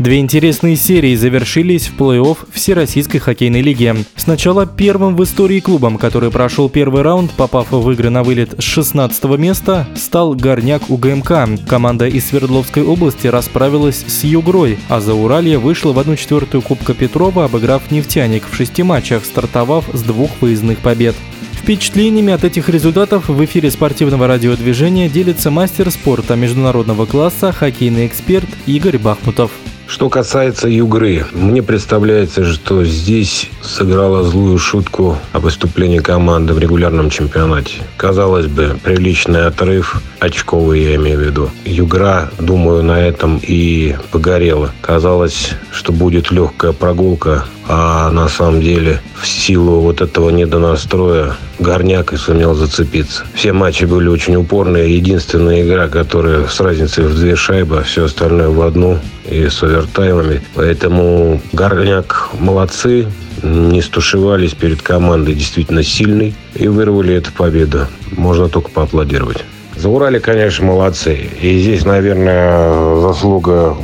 Две интересные серии завершились в плей-офф Всероссийской хоккейной лиги. Сначала первым в истории клубом, который прошел первый раунд, попав в игры на вылет с 16 места, стал Горняк УГМК. Команда из Свердловской области расправилась с Югрой, а за Уралье вышла в 1-4 Кубка Петрова, обыграв нефтяник в шести матчах, стартовав с двух выездных побед. Впечатлениями от этих результатов в эфире спортивного радиодвижения делится мастер спорта международного класса, хоккейный эксперт Игорь Бахмутов. Что касается Югры, мне представляется, что здесь сыграла злую шутку о выступлении команды в регулярном чемпионате. Казалось бы, приличный отрыв, очковый я имею в виду. Югра, думаю, на этом и погорела. Казалось, что будет легкая прогулка, а на самом деле в силу вот этого недонастроя Горняк и сумел зацепиться. Все матчи были очень упорные. Единственная игра, которая с разницей в две шайбы, а все остальное в одну и с овертаймами. Поэтому Горняк молодцы, не стушевались перед командой действительно сильной и вырвали эту победу. Можно только поаплодировать. За Урале, конечно, молодцы. И здесь, наверное, заслуга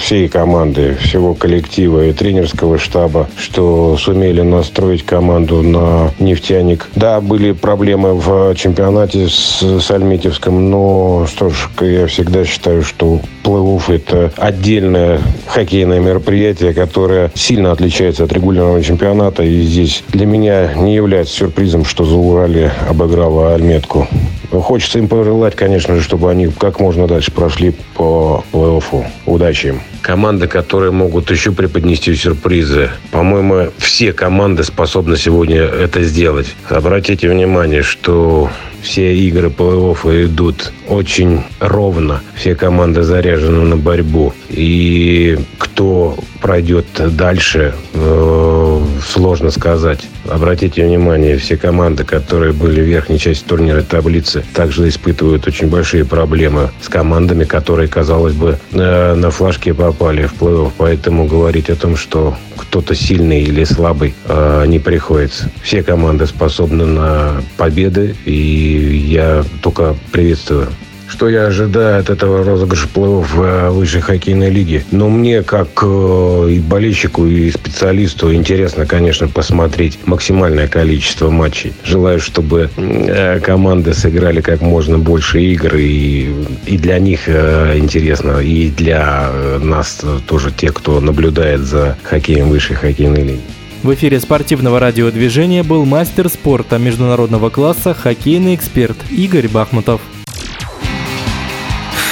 всей команды, всего коллектива и тренерского штаба, что сумели настроить команду на нефтяник. Да, были проблемы в чемпионате с, с Альметьевском, но что ж, я всегда считаю, что плей-офф – это отдельное хоккейное мероприятие, которое сильно отличается от регулярного чемпионата. И здесь для меня не является сюрпризом, что за Урале обыграла Альметку. Хочется им пожелать, конечно же, чтобы они как можно дальше прошли по плей-оффу. Удачи им. Команды, которые могут еще преподнести сюрпризы. По-моему, все команды способны сегодня это сделать. Обратите внимание, что все игры плей-оффа идут очень ровно. Все команды заряжены на борьбу. И кто пройдет дальше, э, сложно сказать. Обратите внимание, все команды, которые были в верхней части турнира таблицы, также испытывают очень большие проблемы с командами, которые, казалось бы, э, на флажке попали в плей-офф. Поэтому говорить о том, что кто-то сильный или слабый, э, не приходится. Все команды способны на победы, и я только приветствую что я ожидаю от этого розыгрыша плей-офф в высшей хоккейной лиге. Но мне, как э, и болельщику, и специалисту, интересно, конечно, посмотреть максимальное количество матчей. Желаю, чтобы э, команды сыграли как можно больше игр, и, и для них э, интересно, и для нас тоже, тех, кто наблюдает за хоккеем высшей хоккейной лиги. В эфире спортивного радиодвижения был мастер спорта международного класса, хоккейный эксперт Игорь Бахмутов.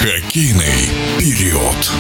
Хоккейный период.